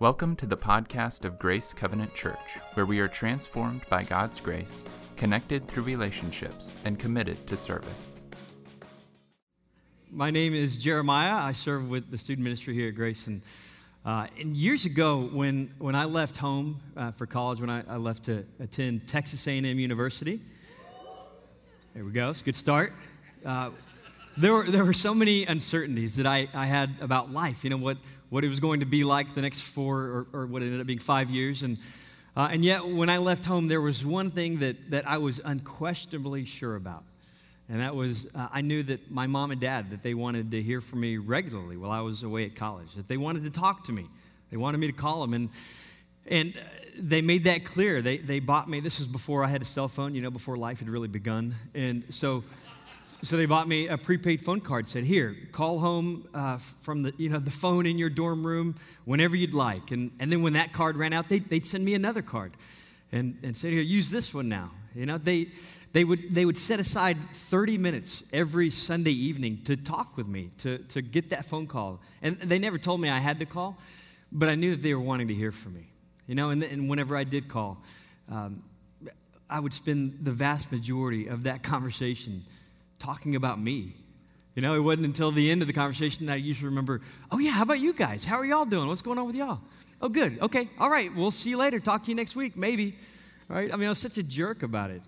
Welcome to the podcast of Grace Covenant Church, where we are transformed by God's grace, connected through relationships, and committed to service. My name is Jeremiah. I serve with the student ministry here at Grace. And, uh, and years ago, when, when I left home uh, for college, when I, I left to attend Texas A&M University, there we go. It's a good start. Uh, there, were, there were so many uncertainties that I, I had about life. You know, what, what it was going to be like the next four or, or what ended up being five years. And, uh, and yet, when I left home, there was one thing that, that I was unquestionably sure about. And that was, uh, I knew that my mom and dad, that they wanted to hear from me regularly while I was away at college, that they wanted to talk to me. They wanted me to call them. And, and uh, they made that clear. They, they bought me, this was before I had a cell phone, you know, before life had really begun. And so so they bought me a prepaid phone card. Said, "Here, call home uh, from the you know the phone in your dorm room whenever you'd like." And and then when that card ran out, they'd, they'd send me another card, and and say, "Here, use this one now." You know they. They would, they would set aside 30 minutes every Sunday evening to talk with me, to, to get that phone call. And they never told me I had to call, but I knew that they were wanting to hear from me. You know, and, and whenever I did call, um, I would spend the vast majority of that conversation talking about me. You know, it wasn't until the end of the conversation that I usually remember, oh, yeah, how about you guys? How are y'all doing? What's going on with y'all? Oh, good. Okay. All right. We'll see you later. Talk to you next week, maybe. Right? I mean, I was such a jerk about it.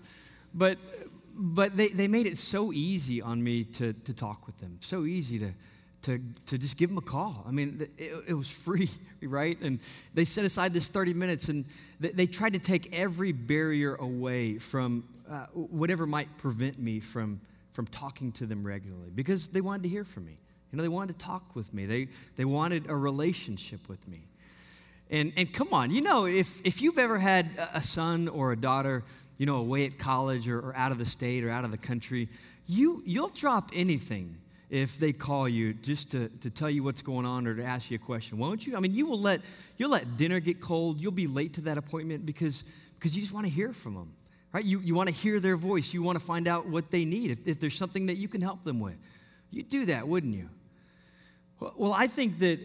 But, but they, they made it so easy on me to, to talk with them, so easy to, to, to just give them a call. I mean, it, it was free, right? And they set aside this 30 minutes and they, they tried to take every barrier away from uh, whatever might prevent me from from talking to them regularly because they wanted to hear from me. You know, they wanted to talk with me. They, they wanted a relationship with me. And, and come on, you know, if, if you've ever had a son or a daughter, you know, away at college or, or out of the state or out of the country, you, you'll drop anything if they call you just to, to tell you what's going on or to ask you a question, won't you? I mean, you will let, you'll let dinner get cold. You'll be late to that appointment because, because you just want to hear from them. Right? You, you want to hear their voice. You want to find out what they need. If, if there's something that you can help them with, you'd do that, wouldn't you? Well, I think that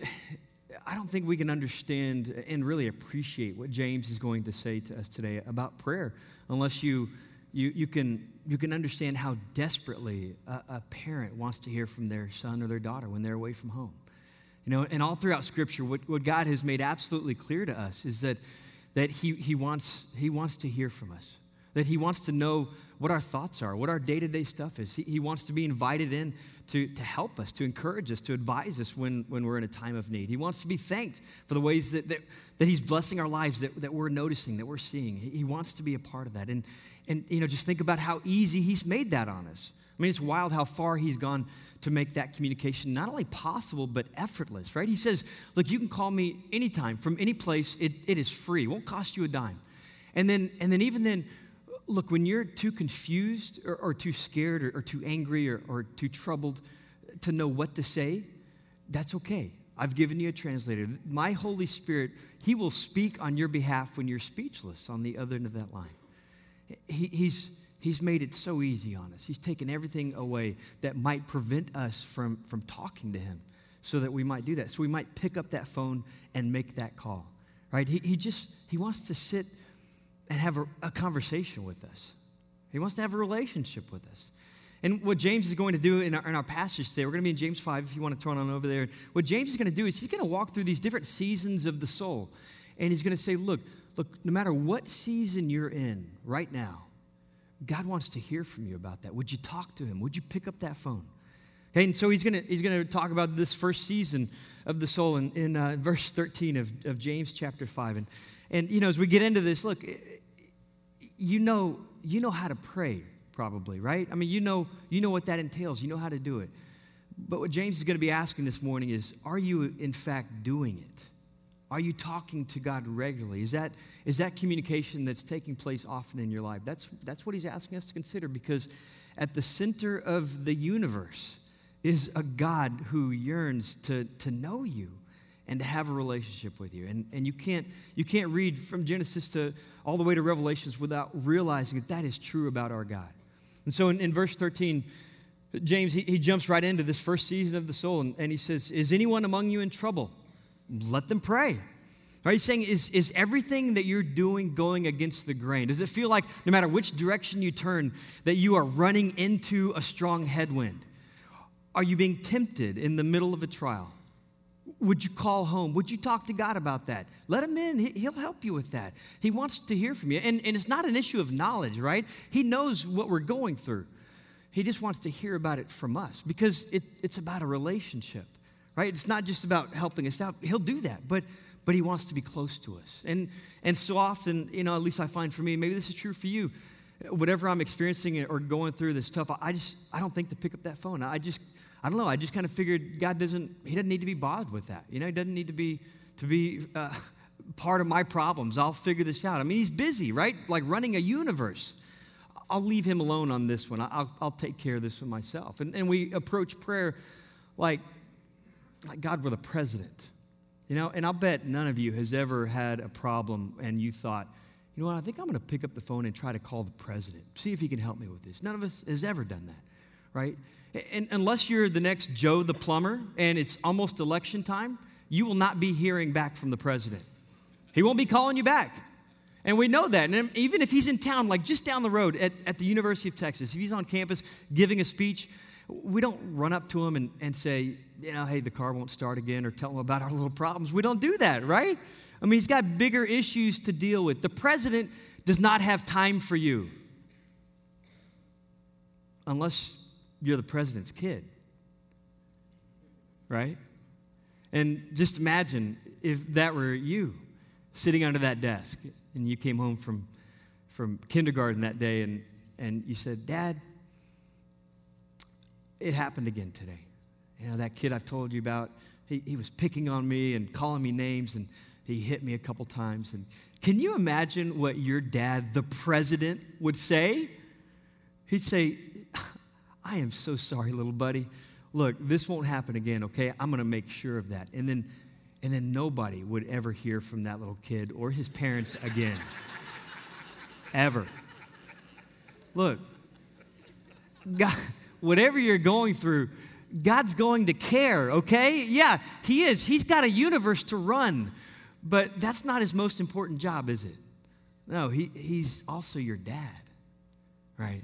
I don't think we can understand and really appreciate what James is going to say to us today about prayer unless you, you, you, can, you can understand how desperately a, a parent wants to hear from their son or their daughter when they're away from home. You know, and all throughout Scripture, what, what God has made absolutely clear to us is that, that he, he, wants, he wants to hear from us that He wants to know what our thoughts are, what our day to day stuff is. He, he, wants to be invited in to, to help us, to encourage us, to advise us when, when we're in a time of need. He wants to be thanked for the ways that, that, that He's blessing our lives, that, that we're noticing, that we're seeing. He, he wants to be a part of that. And, and, you know, just think about how easy He's made that on us. I mean, it's wild how far He's gone to make that communication not only possible, but effortless, right? He says, Look, you can call me anytime, from any place. It, it is free, it won't cost you a dime. And then, and then even then, look, when you're too confused or, or too scared or, or too angry or, or too troubled to know what to say, that's okay. I've given you a translator. My Holy Spirit, He will speak on your behalf when you're speechless on the other end of that line. He, he's, he's made it so easy on us. He's taken everything away that might prevent us from, from talking to Him so that we might do that. So we might pick up that phone and make that call, right? He, he just, He wants to sit and have a, a conversation with us. He wants to have a relationship with us. And what James is going to do in our, in our, passage today, we're going to be in James 5 if you want to turn on over there. What James is going to do is he's going to walk through these different seasons of the soul. And he's going to say, look, look, no matter what season you're in right now, God wants to hear from you about that. Would you talk to him? Would you pick up that phone? Okay, and so he's going to, he's going to talk about this first season of the soul in, in uh, verse 13 of, of James chapter 5. And, and, you know, as we get into this, look, eh, eh, you know, you know how to pray, probably, right? I mean, you know, you know what that entails. You know how to do it. But what James is going to be asking this morning is are you, in fact, doing it? Are you talking to God regularly? Is that, is that communication that's taking place often in your life? That's, that's what he's asking us to consider because at the center of the universe is a God who yearns to, to know you and to have a relationship with you. And, and you, can't, you can't read from Genesis to all the way to Revelations without realizing that that is true about our God. And so in, in verse 13, James, he, he jumps right into this first season of the soul and, and he says, Is anyone among you in trouble? Let them pray. Are you saying, is, is everything that you're doing going against the grain? Does it feel like no matter which direction you turn, that you are running into a strong headwind? Are you being tempted in the middle of a trial? Would you call home? Would you talk to God about that? Let him in. He'll help you with that. He wants to hear from you. And, and it's not an issue of knowledge, right? He knows what we're going through. He just wants to hear about it from us because it, it's about a relationship, right? It's not just about helping us out. He'll do that, but, but he wants to be close to us. And, and so often, you know, at least I find for me, maybe this is true for you, whatever I'm experiencing or going through this tough, I just, I don't think to pick up that phone. I just, I don't know. I just kind of figured God doesn't, He doesn't need to be bothered with that. You know, He doesn't need to be, to be uh, part of my problems. I'll figure this out. I mean, He's busy, right? Like running a universe. I'll leave Him alone on this one. I'll, I'll take care of this one myself. And, and we approach prayer like, like God were the president. You know, and I'll bet none of you has ever had a problem and you thought, you know what, I think I'm going to pick up the phone and try to call the president, see if he can help me with this. None of us has ever done that, right? And unless you're the next Joe the plumber and it's almost election time, you will not be hearing back from the president. He won't be calling you back. And we know that. And even if he's in town, like just down the road at, at the University of Texas, if he's on campus giving a speech, we don't run up to him and, and say, you know, hey, the car won't start again or tell him about our little problems. We don't do that, right? I mean, he's got bigger issues to deal with. The president does not have time for you unless you're the president's kid. Right? And just imagine if that were you sitting under that desk and you came home from, from kindergarten that day and, and you said, Dad, it happened again today. You know, that kid I've told you about, he, he was picking on me and calling me names and he hit me a couple times. And can you imagine what your dad, the president, would say? He'd say, I am so sorry, little buddy. Look, this won't happen again, okay? I'm going to make sure of that. And then, and then nobody would ever hear from that little kid or his parents again. ever. Look, God, whatever you're going through, God's going to care, okay? Yeah, He is. He's got a universe to run, but that's not His most important job, is it? No, he, He's also your dad, right?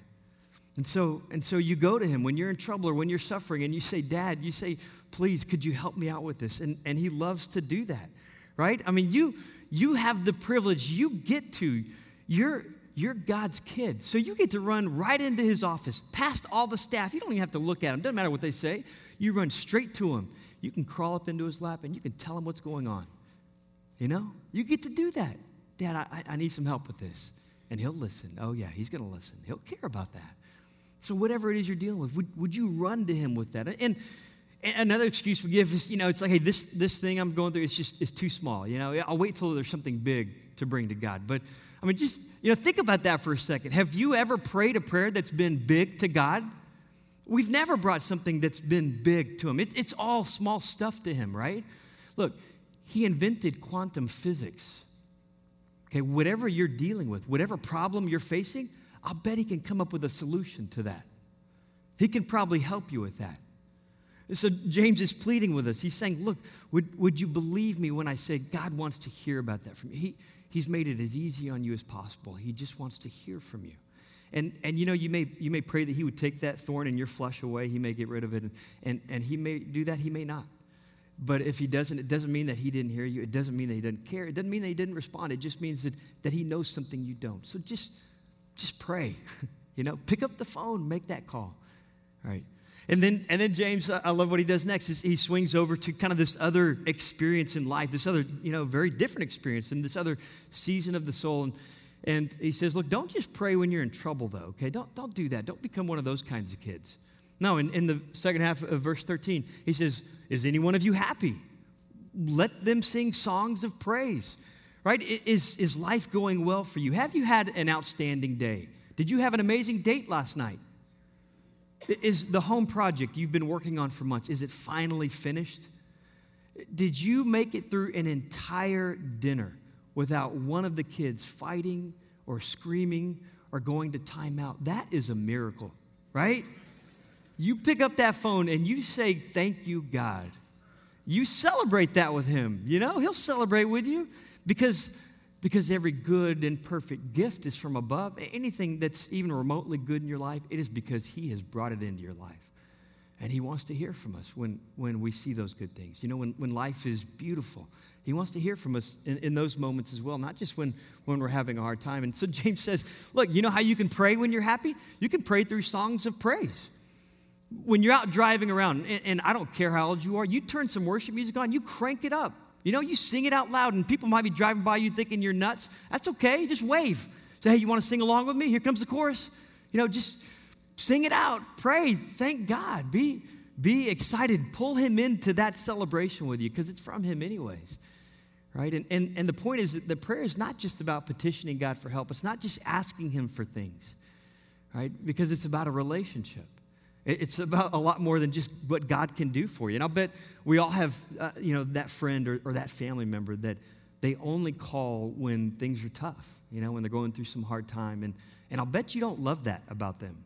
And so, and so you go to him when you're in trouble or when you're suffering and you say, Dad, you say, please, could you help me out with this? And, and he loves to do that, right? I mean, you, you have the privilege, you get to, you're, you're God's kid. So you get to run right into his office, past all the staff. You don't even have to look at him, doesn't matter what they say. You run straight to him. You can crawl up into his lap and you can tell him what's going on. You know, you get to do that. Dad, I, I need some help with this. And he'll listen. Oh, yeah, he's going to listen. He'll care about that. So, whatever it is you're dealing with, would, would you run to him with that? And, and another excuse we give is, you know, it's like, hey, this, this thing I'm going through is just is too small. You know, I'll wait till there's something big to bring to God. But, I mean, just, you know, think about that for a second. Have you ever prayed a prayer that's been big to God? We've never brought something that's been big to him. It, it's all small stuff to him, right? Look, he invented quantum physics. Okay, whatever you're dealing with, whatever problem you're facing, I'll bet he can come up with a solution to that. He can probably help you with that. So James is pleading with us. He's saying, Look, would, would you believe me when I say God wants to hear about that from you? He, he's made it as easy on you as possible. He just wants to hear from you. And, and you know, you may, you may pray that he would take that thorn in your flesh away. He may get rid of it. And, and, and he may do that, he may not. But if he doesn't, it doesn't mean that he didn't hear you. It doesn't mean that he doesn't care. It doesn't mean that he didn't respond. It just means that, that he knows something you don't. So just just pray. you know, pick up the phone, make that call. All right. And then, and then James, I love what he does next. Is he swings over to kind of this other experience in life, this other, you know, very different experience in this other season of the soul. And, and he says, look, don't just pray when you're in trouble, though, okay? Don't, don't do that. Don't become one of those kinds of kids. No, in, in the second half of verse 13, he says, Is any one of you happy? Let them sing songs of praise right? Is, is life going well for you? Have you had an outstanding day? Did you have an amazing date last night? Is the home project you've been working on for months, is it finally finished? Did you make it through an entire dinner without one of the kids fighting or screaming or going to timeout? That is a miracle, right? You pick up that phone and you say, Thank you, God. you celebrate that with him. You know, he'll celebrate with you because because every good and perfect gift is from above. Anything that's even remotely good in your life, it is because he has brought it into your life. And he wants to hear from us when, when we see those good things. You know, when, when life is beautiful, he wants to hear from us in, in, those moments as well, not just when, when we're having a hard time. And so James says, Look, you know how you can pray when you're happy? You can pray through songs of praise. When you're out driving around, and, and I don't care how old you are, you turn some worship music on, you crank it up. You know, you sing it out loud, and people might be driving by you thinking you're nuts. That's okay. Just wave. Say, hey, you want to sing along with me? Here comes the chorus. You know, just Sing it out. Pray. Thank God. Be, be excited. Pull him into that celebration with you because it's from him, anyways. Right? And, and, and the point is that the prayer is not just about petitioning God for help, it's not just asking him for things, right? Because it's about a relationship. It's about a lot more than just what God can do for you. And I'll bet we all have, uh, you know, that friend or, or that family member that they only call when things are tough, you know, when they're going through some hard time. And, and I'll bet you don't love that about them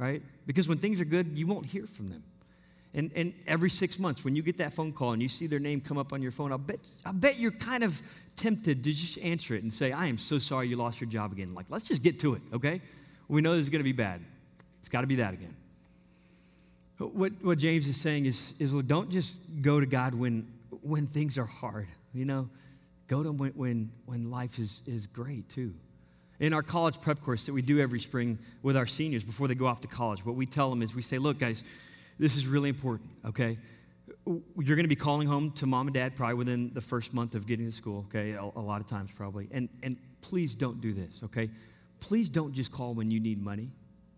right? Because when things are good, you won't hear from them. And, and every six months, when you get that phone call and you see their name come up on your phone, I'll bet, I'll bet you're kind of tempted to just answer it and say, I am so sorry you lost your job again. Like, let's just get to it, okay? We know this is going to be bad. It's got to be that again. What, what James is saying is, is look, don't just go to God when, when things are hard, you know? Go to him when, when, when life is, is great, too in our college prep course that we do every spring with our seniors before they go off to college, what we tell them is we say, look, guys, this is really important, okay? You're going to be calling home to mom and dad probably within the first month of getting to school, okay? A, a lot of times probably. And, and please don't do this, okay? Please don't just call when you need money.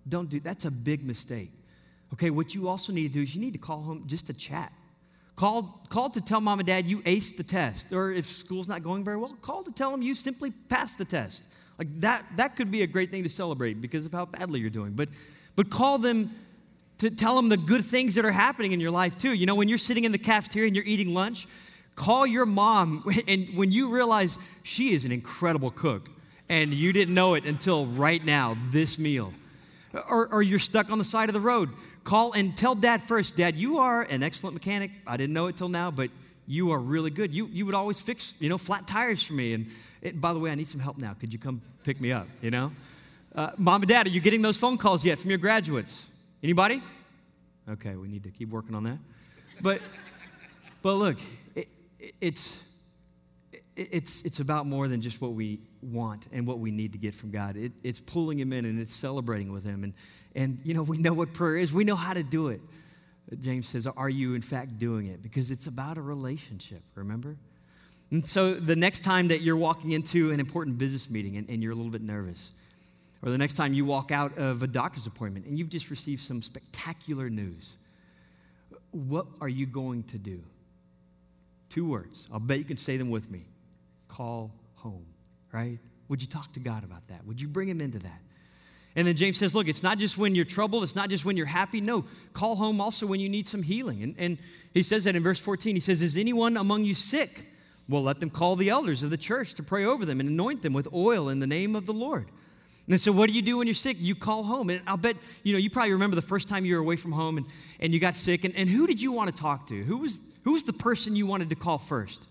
Don't do that's a big mistake. Okay, what you also need to do is you need to call home just to chat. Call, call to tell mom and dad you aced the test. Or if school's not going very well, call to tell them you simply passed the test. Like that, that could be a great thing to celebrate because of how badly you're doing. But, but call them to tell them the good things that are happening in your life too. You know, when you're sitting in the cafeteria and you're eating lunch, call your mom. And when you realize she is an incredible cook and you didn't know it until right now, this meal. Or, or you're stuck on the side of the road, call and tell dad first, Dad, you are an excellent mechanic. I didn't know it till now, but you are really good. You, you would always fix, you know, flat tires for me. And, it, by the way, I need some help now. Could you come pick me up? You know? Uh, Mom and Dad, are you getting those phone calls yet from your graduates? Anybody? Okay, we need to keep working on that. But, but look, it, it, it's, it's, it's about more than just what we want and what we need to get from God. It, it's pulling Him in and it's celebrating with Him. And, and, you know, we know what prayer is, we know how to do it. James says, Are you in fact doing it? Because it's about a relationship, remember? And so the next time that you're walking into an important business meeting and, and, you're a little bit nervous, or the next time you walk out of a doctor's appointment and you've just received some spectacular news, what are you going to do? Two words. I'll bet you can say them with me. Call home, right? Would you talk to God about that? Would you bring him into that? And then James says, look, it's not just when you're troubled, it's not just when you're happy. No, call home also when you need some healing. And, and he says that in verse 14. He says, Is anyone among you sick? Well, let them call the elders of the church to pray over them and anoint them with oil in the name of the Lord. And so, what do you do when you're sick? You call home. And I'll bet, you know, you probably remember the first time you were away from home and, and you got sick. And, and who did you want to talk to? Who was, who was the person you wanted to call first?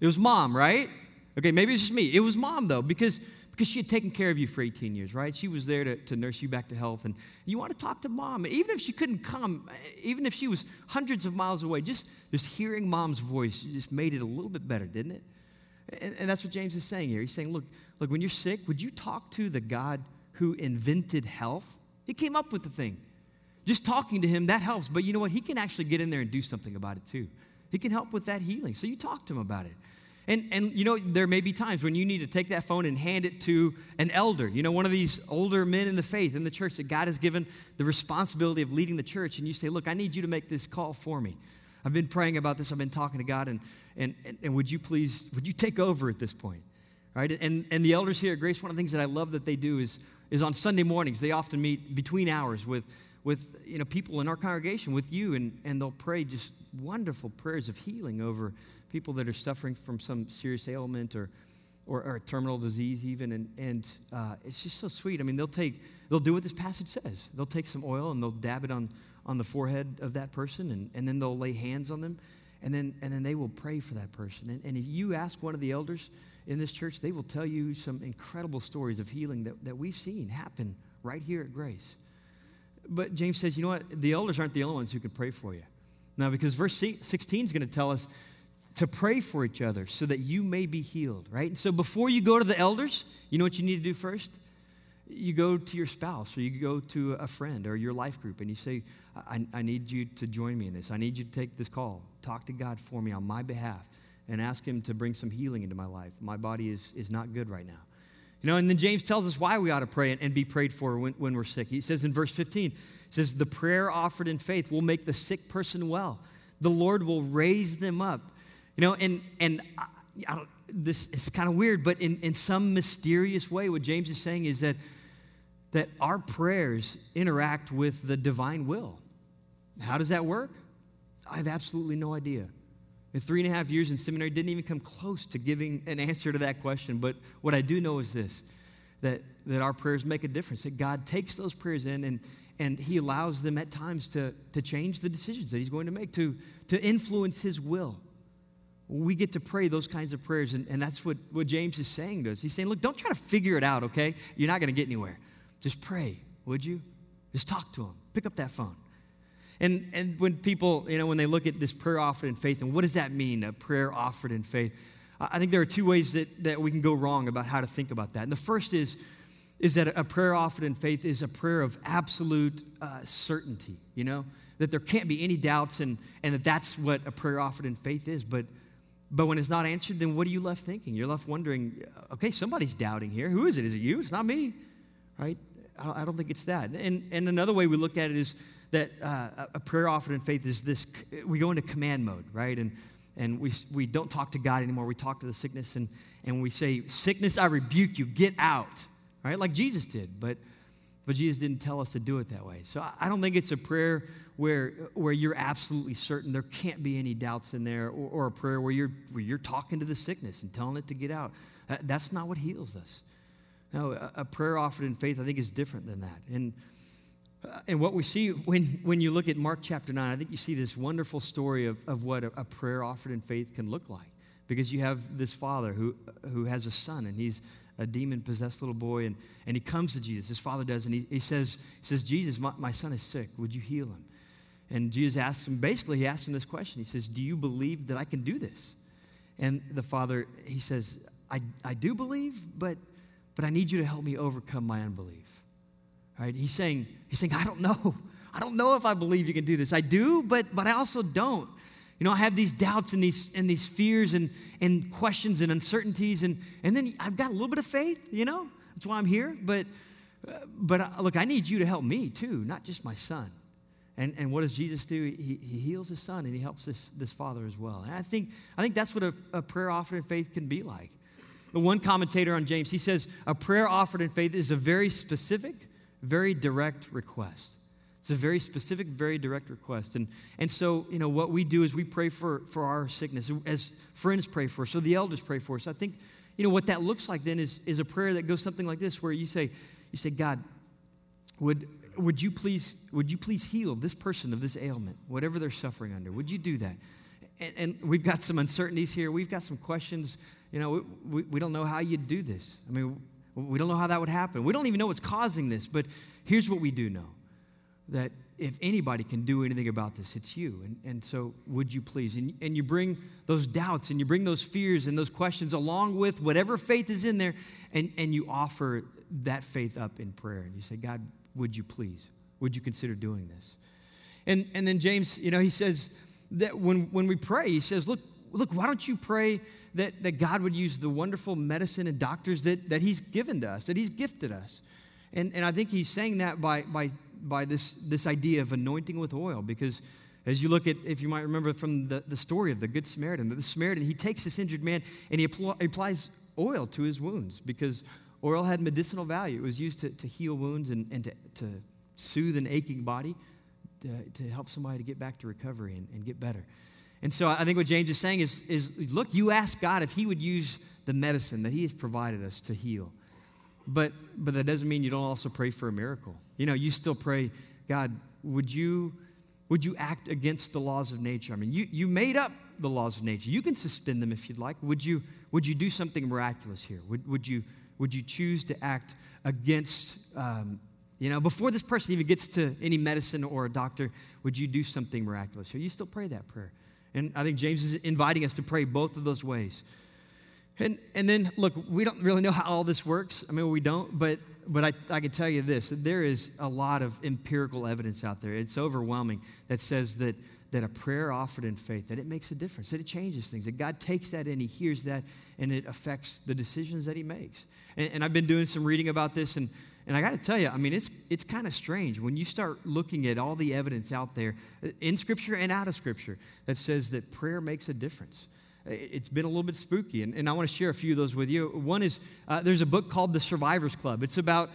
It was mom, right? Okay, maybe it's just me. It was mom, though, because because she had taken care of you for 18 years, right? She was there to, to nurse you back to health. And you want to talk to mom, even if she couldn't come, even if she was hundreds of miles away, just, just hearing mom's voice just made it a little bit better, didn't it? And, and that's what James is saying here. He's saying, look, look, when you're sick, would you talk to the God who invented health? He came up with the thing. Just talking to him, that helps. But you know what? He can actually get in there and do something about it too. He can help with that healing. So you talk to him about it. And, and you know, there may be times when you need to take that phone and hand it to an elder, you know, one of these older men in the faith in the church that God has given the responsibility of leading the church. And you say, Look, I need you to make this call for me. I've been praying about this, I've been talking to God, and, and, and, and would you please, would you take over at this point? Right? And, and the elders here at Grace, one of the things that I love that they do is, is on Sunday mornings, they often meet between hours with, with you know, people in our congregation, with you, and, and they'll pray just wonderful prayers of healing over people that are suffering from some serious ailment or, or, or terminal disease even. And, and uh, it's just so sweet. I mean, they'll take, they'll do what this passage says. They'll take some oil and they'll dab it on, on the forehead of that person and, and then they'll lay hands on them and then, and then they will pray for that person. And, and if you ask one of the elders in this church, they will tell you some incredible stories of healing that, that we've seen happen right here at Grace. But James says, you know what? The elders aren't the only ones who can pray for you. Now, because verse 16 is going to tell us to pray for each other so that you may be healed, right? And so before you go to the elders, you know what you need to do first? You go to your spouse or you go to a friend or your life group and you say, I, I need you to join me in this. I need you to take this call. Talk to God for me on my behalf and ask Him to bring some healing into my life. My body is, is not good right now. You know, and then James tells us why we ought to pray and, and be prayed for when, when we're sick. He says in verse 15, he says, The prayer offered in faith will make the sick person well. The Lord will raise them up. You know, and, and I, I this is kind of weird, but in, in some mysterious way, what James is saying is that, that our prayers interact with the divine will. How does that work? I have absolutely no idea. In three and a half years in seminary, didn't even come close to giving an answer to that question. But what I do know is this that, that our prayers make a difference, that God takes those prayers in and, and He allows them at times to, to change the decisions that He's going to make, to, to influence His will. We get to pray those kinds of prayers, and, and that's what, what James is saying to us. He's saying, Look, don't try to figure it out, okay? You're not going to get anywhere. Just pray, would you? Just talk to Him. Pick up that phone. And, and when people, you know, when they look at this prayer offered in faith, and what does that mean, a prayer offered in faith? I think there are two ways that, that we can go wrong about how to think about that. And the first is, is that a prayer offered in faith is a prayer of absolute uh, certainty, you know, that there can't be any doubts and, and that that's what a prayer offered in faith is. But, but when it's not answered, then what are you left thinking? You're left wondering, okay, somebody's doubting here. Who is it? Is it you? It's not me, right? I don't think it's that. And, and another way we look at it is that uh, a prayer offered in faith is this we go into command mode, right? And, and we, we don't talk to God anymore. We talk to the sickness and, and we say, Sickness, I rebuke you, get out, right? Like Jesus did. But, but Jesus didn't tell us to do it that way. So I, I don't think it's a prayer where, where you're absolutely certain there can't be any doubts in there, or, or a prayer where you're, where you're talking to the sickness and telling it to get out. That's not what heals us. No, a, a prayer offered in faith, I think, is different than that. And uh, and what we see when, when you look at Mark chapter 9, I think you see this wonderful story of, of what a, a prayer offered in faith can look like. Because you have this father who, who has a son, and he's a demon possessed little boy, and, and he comes to Jesus. His father does, and he, he, says, he says, Jesus, my, my son is sick. Would you heal him? And Jesus asks him, basically, he asks him this question. He says, Do you believe that I can do this? And the father, he says, I, I do believe, but, but I need you to help me overcome my unbelief. Right? He's saying, he's saying, I don't know. I don't know if I believe you can do this. I do, but but I also don't. You know, I have these doubts and these and these fears and and questions and uncertainties and and then I've got a little bit of faith. You know, that's why I'm here. But but look, I need you to help me too, not just my son. And, and what does Jesus do? He, he heals his son and he helps this, this father as well. And I think, I think that's what a, a prayer offered in faith can be like. The one commentator on James, he says, a prayer offered in faith is a very specific, very direct request. It's a very specific, very direct request. And, and so, you know, what we do is we pray for, for our sickness, as friends pray for us, so the elders pray for us. I think, you know, what that looks like then is, is a prayer that goes something like this, where you say, you say, God, would, would, you please, would you please heal this person of this ailment, whatever they're suffering under? Would you do that? And, and we've got some uncertainties here. We've got some questions. You know, we, we don't know how you'd do this. I mean, we don't know how that would happen. We don't even know what's causing this, but here's what we do know that if anybody can do anything about this, it's you. And, and so, would you please? And, and you bring those doubts and you bring those fears and those questions along with whatever faith is in there, and, and you offer that faith up in prayer. And you say, God, would you please? Would you consider doing this? And, and then James, you know, he says that when, when we pray, he says, look, look, why don't you pray that, that God would use the wonderful medicine and doctors that, that He's given to us, that He's gifted us. And, and I think He's saying that by, by, by this, this idea of anointing with oil, because as you look at, if you might remember from the, the story of the Good Samaritan, the Samaritan, he takes this injured man and he applies oil to his wounds because oil had medicinal value. It was used to, to heal wounds and, and to, to soothe an aching body, to, to help somebody to get back to recovery and, and get better. And so I think what James is saying is, is look, you ask God if He would use the medicine that He has provided us to heal. But, but that doesn't mean you don't also pray for a miracle. You know, you still pray, God, would you, would you act against the laws of nature? I mean, you, you made up the laws of nature. You can suspend them if you'd like. Would you, would you do something miraculous here? Would, would, you, would you choose to act against, um, you know, before this person even gets to any medicine or a doctor, would you do something miraculous? Or you still pray that prayer? And I think James is inviting us to pray both of those ways. And, and then, look, we don't really know how all this works. I mean, we don't, but, but I, I can tell you this there is a lot of empirical evidence out there. It's overwhelming that says that, that a prayer offered in faith, that it makes a difference, that it changes things, that God takes that and He hears that and it affects the decisions that He makes. And, and I've been doing some reading about this, and, and I got to tell you, I mean, it's, it's kind of strange when you start looking at all the evidence out there in Scripture and out of Scripture that says that prayer makes a difference it's been a little bit spooky, and, and I want to share a few of those with you. One is uh, there's a book called The Survivors Club. It's about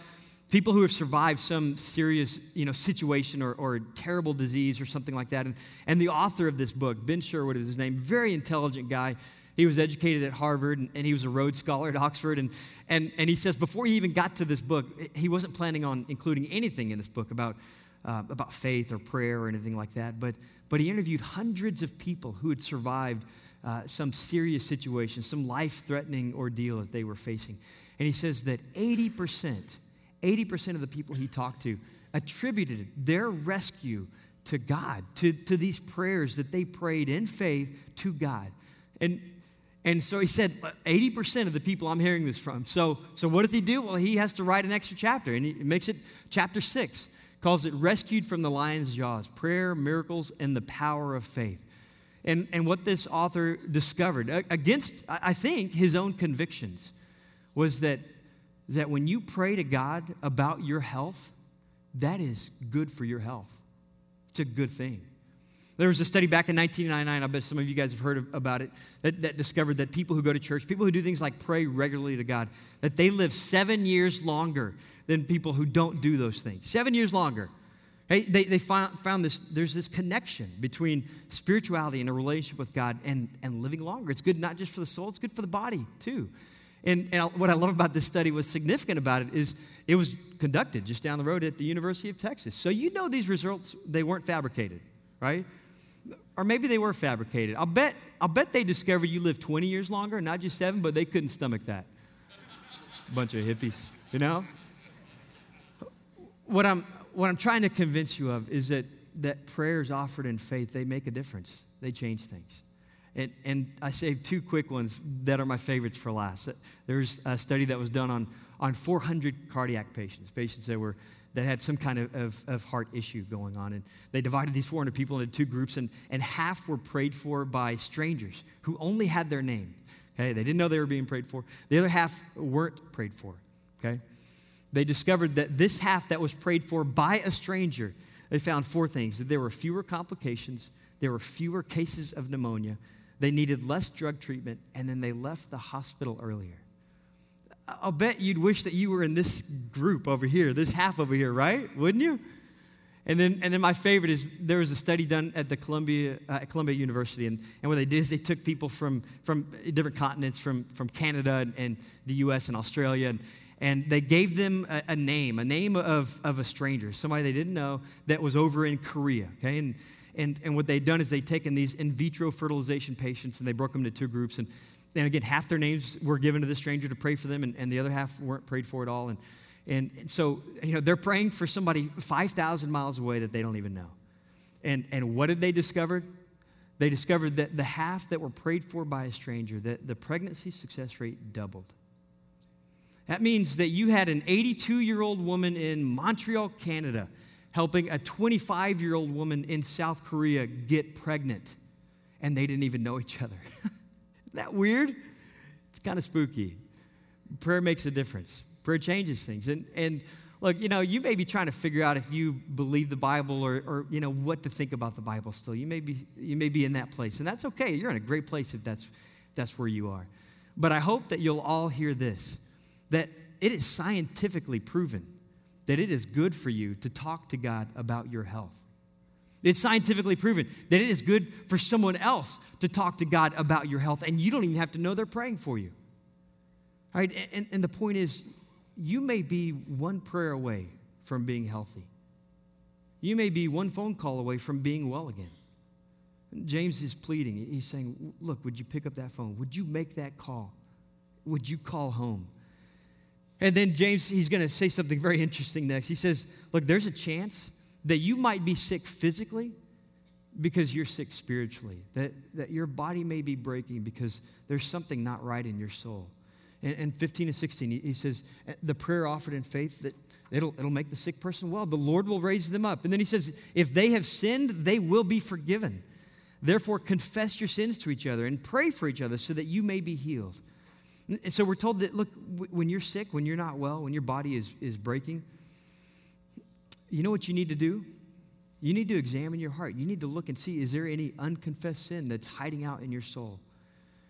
people who have survived some serious you know, situation or, or terrible disease or something like that. And, and the author of this book, Ben Sherwood is his name, very intelligent guy. He was educated at Harvard and, and, he was a Rhodes Scholar at Oxford. And, and, and he says before he even got to this book, he wasn't planning on including anything in this book about, uh, about faith or prayer or anything like that. But, but he interviewed hundreds of people who had survived uh, some serious situation, some life threatening ordeal that they were facing. And he says that 80%, 80% of the people he talked to attributed their rescue to God, to, to these prayers that they prayed in faith to God. And, and so he said, 80% of the people I'm hearing this from. So, so what does he do? Well, he has to write an extra chapter, and he makes it chapter six, calls it Rescued from the Lion's Jaws Prayer, Miracles, and the Power of Faith and, and what this author discovered, against, I think, his own convictions, was that, that when you pray to God about your health, that is good for your health. It's a good thing. There was a study back in 1999, I bet some of you guys have heard about it, that, that discovered that people who go to church, people who do things like pray regularly to God, that they live seven years longer than people who don't do those things. Seven years longer. Hey, they, they found, found this, there's this connection between spirituality and a relationship with God and, and living longer. It's good not just for the soul, it's good for the body too. And, and what I love about this study, what's significant about it, is it was conducted just down the road at the University of Texas. So you know these results, they weren't fabricated, right? Or maybe they were fabricated. I'll bet, I'll bet they discovered you lived 20 years longer, not just seven, but they couldn't stomach that. Bunch of hippies, you know? What I'm, what I'm trying to convince you of is that, that prayers offered in faith, they make a difference. They change things. And, and I saved two quick ones that are my favorites for last. There's a study that was done on, on 400 cardiac patients, patients that, were, that had some kind of, of, of heart issue going on. And they divided these 400 people into two groups, and, and half were prayed for by strangers who only had their name. Okay, they didn't know they were being prayed for. The other half weren't prayed for. Okay, they discovered that this half that was prayed for by a stranger, they found four things that there were fewer complications, there were fewer cases of pneumonia, they needed less drug treatment, and then they left the hospital earlier. I'll bet you'd wish that you were in this group over here, this half over here, right? Wouldn't you? And then, and then my favorite is there was a study done at the Columbia, uh, at Columbia University, and, and what they did is they took people from, from different continents, from, from Canada and, and the U.S. and Australia, and, and they gave them a, a, name, a name of, of a stranger, somebody they didn't know that was over in Korea, okay? And, and, and what they'd done is they'd taken these in vitro fertilization patients and they broke them into two groups. And, and again, half their names were given to the stranger to pray for them, and, and the other half weren't prayed for at all. And, and, and so, you know, they're praying for somebody 5,000 miles away that they don't even know. And, and what did they discover? They discovered that the half that were prayed for by a stranger, that the pregnancy success rate doubled. That means that you had an 82 year old woman in Montreal, Canada, helping a 25 year old woman in South Korea get pregnant, and they didn't even know each other. Isn't that weird? It's kind of spooky. Prayer makes a difference, prayer changes things. And, and look, you know, you may be trying to figure out if you believe the Bible or, or, you know, what to think about the Bible still. You may, be, you may be in that place, and that's okay. You're in a great place if that's, that's where you are. But I hope that you'll all hear this that it is scientifically proven that it is good for you to talk to God about your health. It's scientifically proven that it is good for someone else to talk to God about your health, and you don't even have to know they're praying for you. All right? And, and the point is, you may be one prayer away from being healthy. You may be one phone call away from being well again. James is pleading. He's saying, Look, would you pick up that phone? Would you make that call? Would you call home? And then James, he's going to say something very interesting next. He says, Look, there's a chance that you might be sick physically because you're sick spiritually, that, that your body may be breaking because there's something not right in your soul. And, and 15 and 16, he, he says, eh, The prayer offered in faith that it'll, it'll make the sick person well. The Lord will raise them up. And then he says, If they have sinned, they will be forgiven. Therefore, confess your sins to each other and pray for each other so that you may be healed. And so we're told that, look, when you're sick, when you're not well, when your body is, is breaking, you know what you need to do? You need to examine your heart. You need to look and see is there any unconfessed sin that's hiding out in your soul?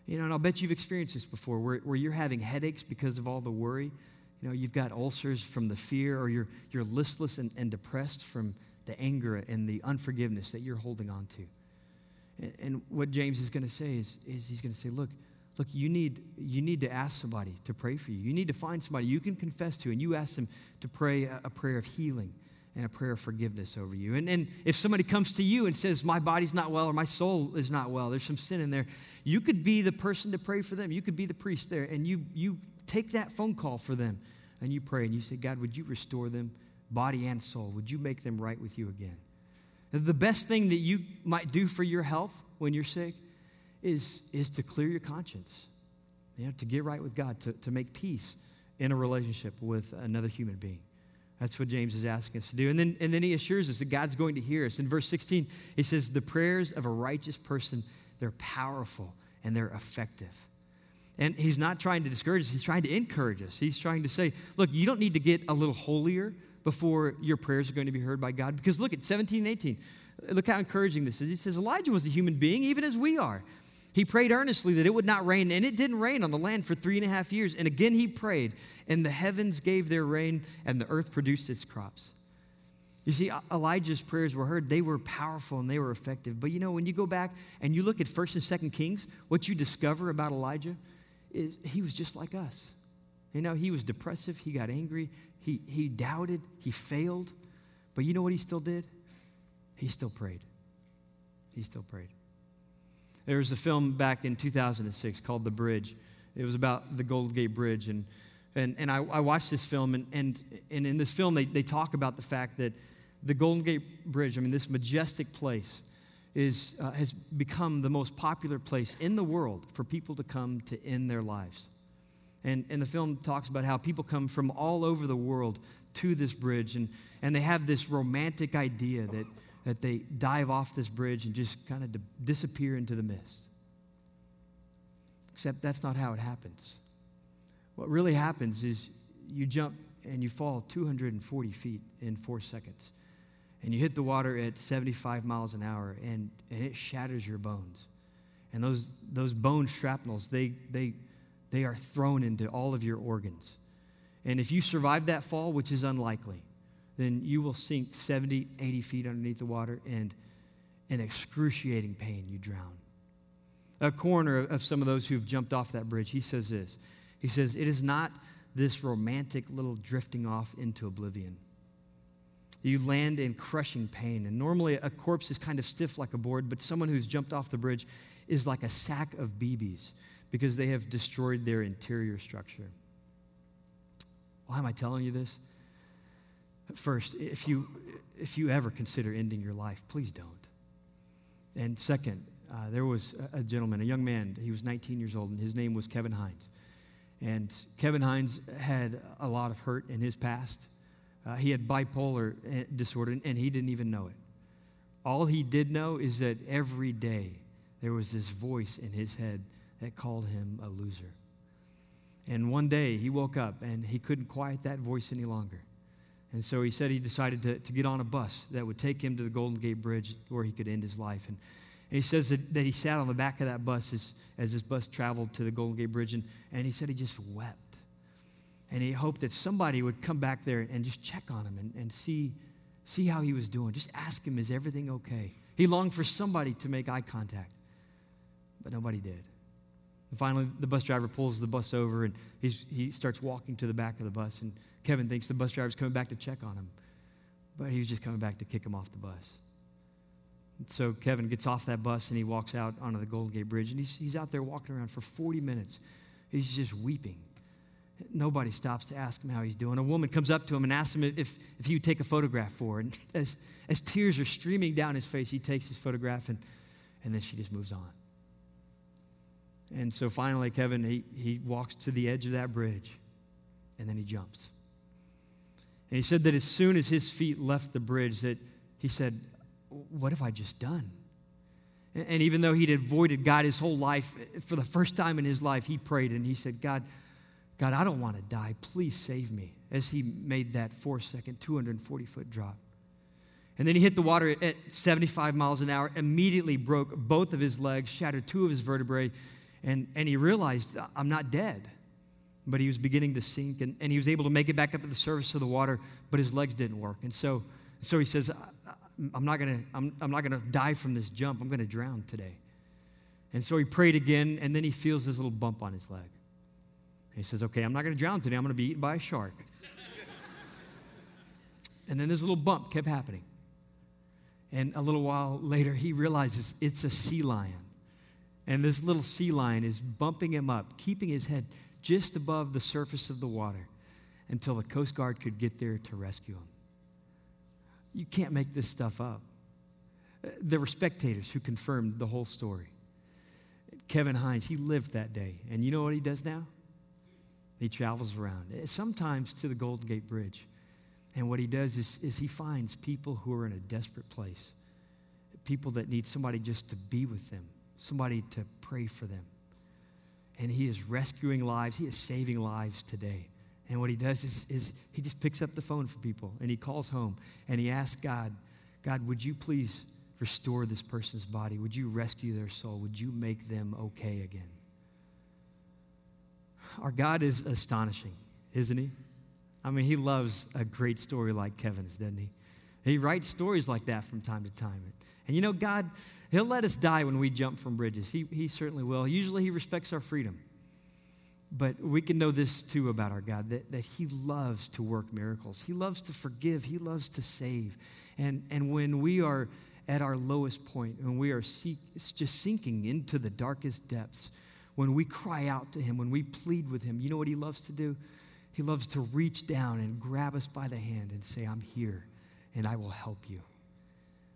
You know, and I'll bet you've experienced this before where, where you're having headaches because of all the worry. You know, you've got ulcers from the fear, or you're, you're listless and, and depressed from the anger and the unforgiveness that you're holding on to. And what James is going to say is, is he's going to say, look, look, you need, you need to ask somebody to pray for you. You need to find somebody you can confess to, and you ask them to pray a, a prayer of healing and a prayer of forgiveness over you. And, and if somebody comes to you and says, My body's not well or my soul is not well, there's some sin in there, you could be the person to pray for them. You could be the priest there, and you, you take that phone call for them and you pray and you say, God, would you restore them, body and soul? Would you make them right with you again? The best thing that you might do for your health when you're sick is, is to clear your conscience, you know, to get right with God, to, to make peace in a relationship with another human being. That's what James is asking us to do. And then, and then he assures us that God's going to hear us. In verse 16, he says, The prayers of a righteous person, they're powerful and they're effective. And he's not trying to discourage us, he's trying to encourage us. He's trying to say, Look, you don't need to get a little holier before your prayers are going to be heard by God. Because look at 17 and 18. Look how encouraging this is. He says, Elijah was a human being, even as we are. He prayed earnestly that it would not rain, and it didn't rain on the land for three and a half years. And again he prayed, and the heavens gave their rain, and the earth produced its crops. You see, Elijah's prayers were heard. They were powerful and they were effective. But you know, when you go back and you look at 1st and 2nd Kings, what you discover about Elijah is he was just like us. You know, he was depressive, he got angry, he, he doubted, he failed, but you know what he still did? He still prayed. He still prayed. There was a film back in 2006 called The Bridge. It was about the Golden Gate Bridge. And, and, and I, I watched this film, and, and, and in this film, they, they talk about the fact that the Golden Gate Bridge, I mean, this majestic place, is, uh, has become the most popular place in the world for people to come to end their lives. And, and the film talks about how people come from all over the world to this bridge, and, and they have this romantic idea that, that they dive off this bridge and just kind of di- disappear into the mist. Except that's not how it happens. What really happens is you jump and you fall 240 feet in four seconds. And you hit the water at 75 miles an hour, and, and it shatters your bones. And those, those bone shrapnels, they, they they are thrown into all of your organs. And if you survive that fall, which is unlikely, then you will sink 70, 80 feet underneath the water and in excruciating pain, you drown. A coroner of some of those who've jumped off that bridge, he says this. He says, It is not this romantic little drifting off into oblivion. You land in crushing pain. And normally a corpse is kind of stiff like a board, but someone who's jumped off the bridge is like a sack of BBs because they have destroyed their interior structure. Why am I telling you this? First, if you, if you ever consider ending your life, please don't. And second, uh, there was a, gentleman, a young man, he was 19 years old, and his name was Kevin Hines. And Kevin Hines had a lot of hurt in his past. Uh, he had bipolar uh, disorder, and he didn't even know it. All he did know is that every day there was this voice in his head that called him a loser. And one day he woke up and he couldn't quiet that voice any longer. And so he said he decided to, to get on a bus that would take him to the Golden Gate Bridge where he could end his life. And, and he says that, that he sat on the back of that bus as, as this bus traveled to the Golden Gate Bridge, and, and he said he just wept. And he hoped that somebody would come back there and just check on him and, and see, see how he was doing. Just ask him, is everything okay? He longed for somebody to make eye contact, but nobody did. And finally, the bus driver pulls the bus over and he's, he starts walking to the back of the bus. And Kevin thinks the bus driver's coming back to check on him. but he was just coming back to kick him off the bus. So Kevin gets off that bus and he walks out onto the Golden Gate Bridge and he's, he's out there walking around for 40 minutes. He's just weeping. Nobody stops to ask him how he's doing. A woman comes up to him and asks him if, if he would take a photograph for her. And as, as tears are streaming down his face, he takes his photograph and, and then she just moves on. And so finally, Kevin, he, he walks to the edge of that bridge and then he jumps. And he said that as soon as his feet left the bridge, that he said, What have I just done? And even though he'd avoided God his whole life, for the first time in his life, he prayed and he said, God, God, I don't want to die. Please save me. As he made that four second, 240 foot drop. And then he hit the water at 75 miles an hour, immediately broke both of his legs, shattered two of his vertebrae, and, and he realized, I'm not dead. But he was beginning to sink, and, and he was able to make it back up to the surface of the water, but his legs didn't work. And so, so he says, I'm not gonna, I'm, I'm not gonna die from this jump. I'm gonna drown today. And so he prayed again, and then he feels this little bump on his leg. And he says, Okay, I'm not gonna drown today. I'm gonna be eaten by a shark. and then this little bump kept happening. And a little while later, he realizes it's a sea lion. And this little sea lion is bumping him up, keeping his head just above the surface of the water until the Coast Guard could get there to rescue him. You can't make this stuff up. Uh, there were spectators who confirmed the whole story. Kevin Hines, he lived that day. And you know what he does now? He travels around, eh, sometimes to the Golden Gate Bridge. And what he does is, is he finds people who are in a desperate place, people that need somebody just to be with them, somebody to pray for them. And he is rescuing lives, he is saving lives today. And what he does is, is he just picks up the phone for people and he calls home and he asks God, God, would you please restore this person's body? Would you rescue their soul? Would you make them okay again? Our God is astonishing, isn't he? I mean, he loves a great story like Kevin's, doesn't he? He writes stories like that from time to time. And you know, God, He'll let us die when we jump from bridges. He, he certainly will. Usually, He respects our freedom. But we can know this too about our God that, that He loves to work miracles. He loves to forgive. He loves to save. And, and when we are at our lowest point, when we are seek, just sinking into the darkest depths, when we cry out to Him, when we plead with Him, you know what He loves to do? He loves to reach down and grab us by the hand and say, I'm here and I will help you.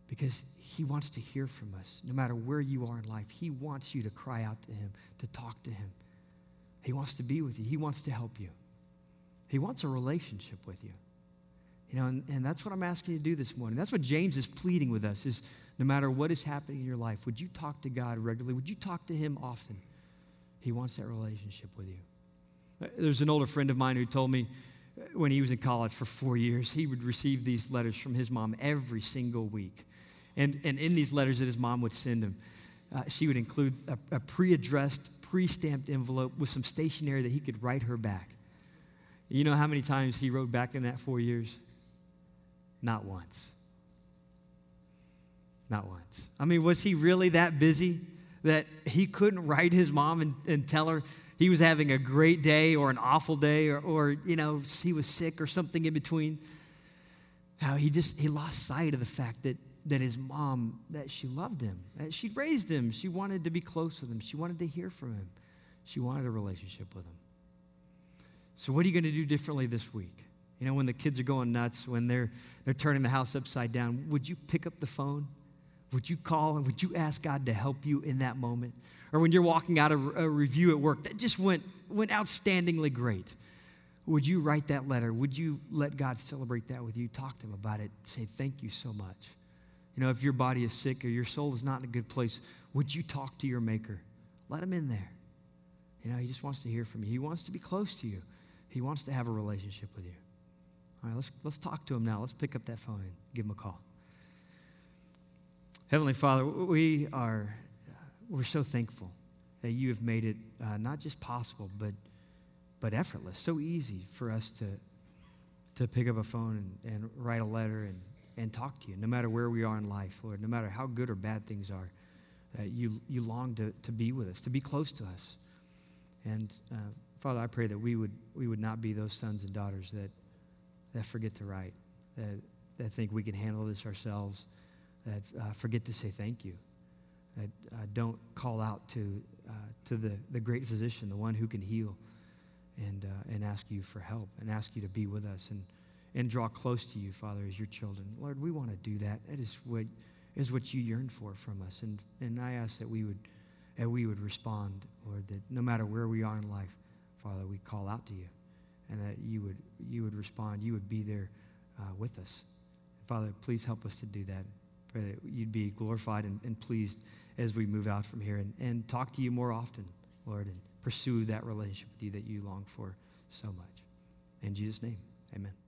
Because He wants to hear from us, no matter where you are in life. He wants you to cry out to Him, to talk to Him. He wants to be with you, He wants to help you. He wants a relationship with you. You know, and, and that's what I'm asking you to do this morning. That's what James is pleading with us is no matter what is happening in your life, would you talk to God regularly? Would you talk to Him often? He wants that relationship with you. There's an older friend of mine who told me when he was in college for four years, he would receive these letters from his mom every single week. And, and in these letters that his mom would send him, uh, she would include a, a pre addressed, pre stamped envelope with some stationery that he could write her back. You know how many times he wrote back in that four years? Not once. Not once. I mean, was he really that busy that he couldn't write his mom and, and tell her he was having a great day or an awful day or, or, you know, he was sick or something in between? How he just, he lost sight of the fact that, that his mom, that she loved him. That she'd raised him. She wanted to be close with him. She wanted to hear from him. She wanted a relationship with him. So what are you going to do differently this week? You know, when the kids are going nuts, when they're, they're turning the house upside down, would you pick up the phone? Would you call and would you ask God to help you in that moment? Or when you're walking out of a review at work that just went, went outstandingly great, would you write that letter? Would you let God celebrate that with you? Talk to Him about it. Say, thank you so much. You know, if your body is sick or your soul is not in a good place, would you talk to your Maker? Let Him in there. You know, He just wants to hear from you, He wants to be close to you, He wants to have a relationship with you. All right, let's, let's talk to Him now. Let's pick up that phone and give Him a call. Heavenly Father, we are we're so thankful that you have made it uh, not just possible, but but effortless, so easy for us to to pick up a phone and, and write a letter and, and talk to you, no matter where we are in life, Lord, no matter how good or bad things are. You, you long to, to be with us, to be close to us. And uh, Father, I pray that we would, we would not be those sons and daughters that, that forget to write, that that think we can handle this ourselves, that uh, forget to say thank you, that uh, don't call out to, uh, to the, the great physician, the one who can heal, and, uh, and ask you for help and ask you to be with us and, and draw close to you, Father, as your children. Lord, we want to do that. That is what, is what you yearn for from us. And, and I ask that we would, that we would respond, Lord, that no matter where we are in life, Father, we call out to you and that you would, you would respond. You would be there uh, with us. Father, please help us to do that. Pray that you'd be glorified and, and pleased as we move out from here and, and talk to you more often, Lord, and pursue that relationship with you that you long for so much. In Jesus' name, amen.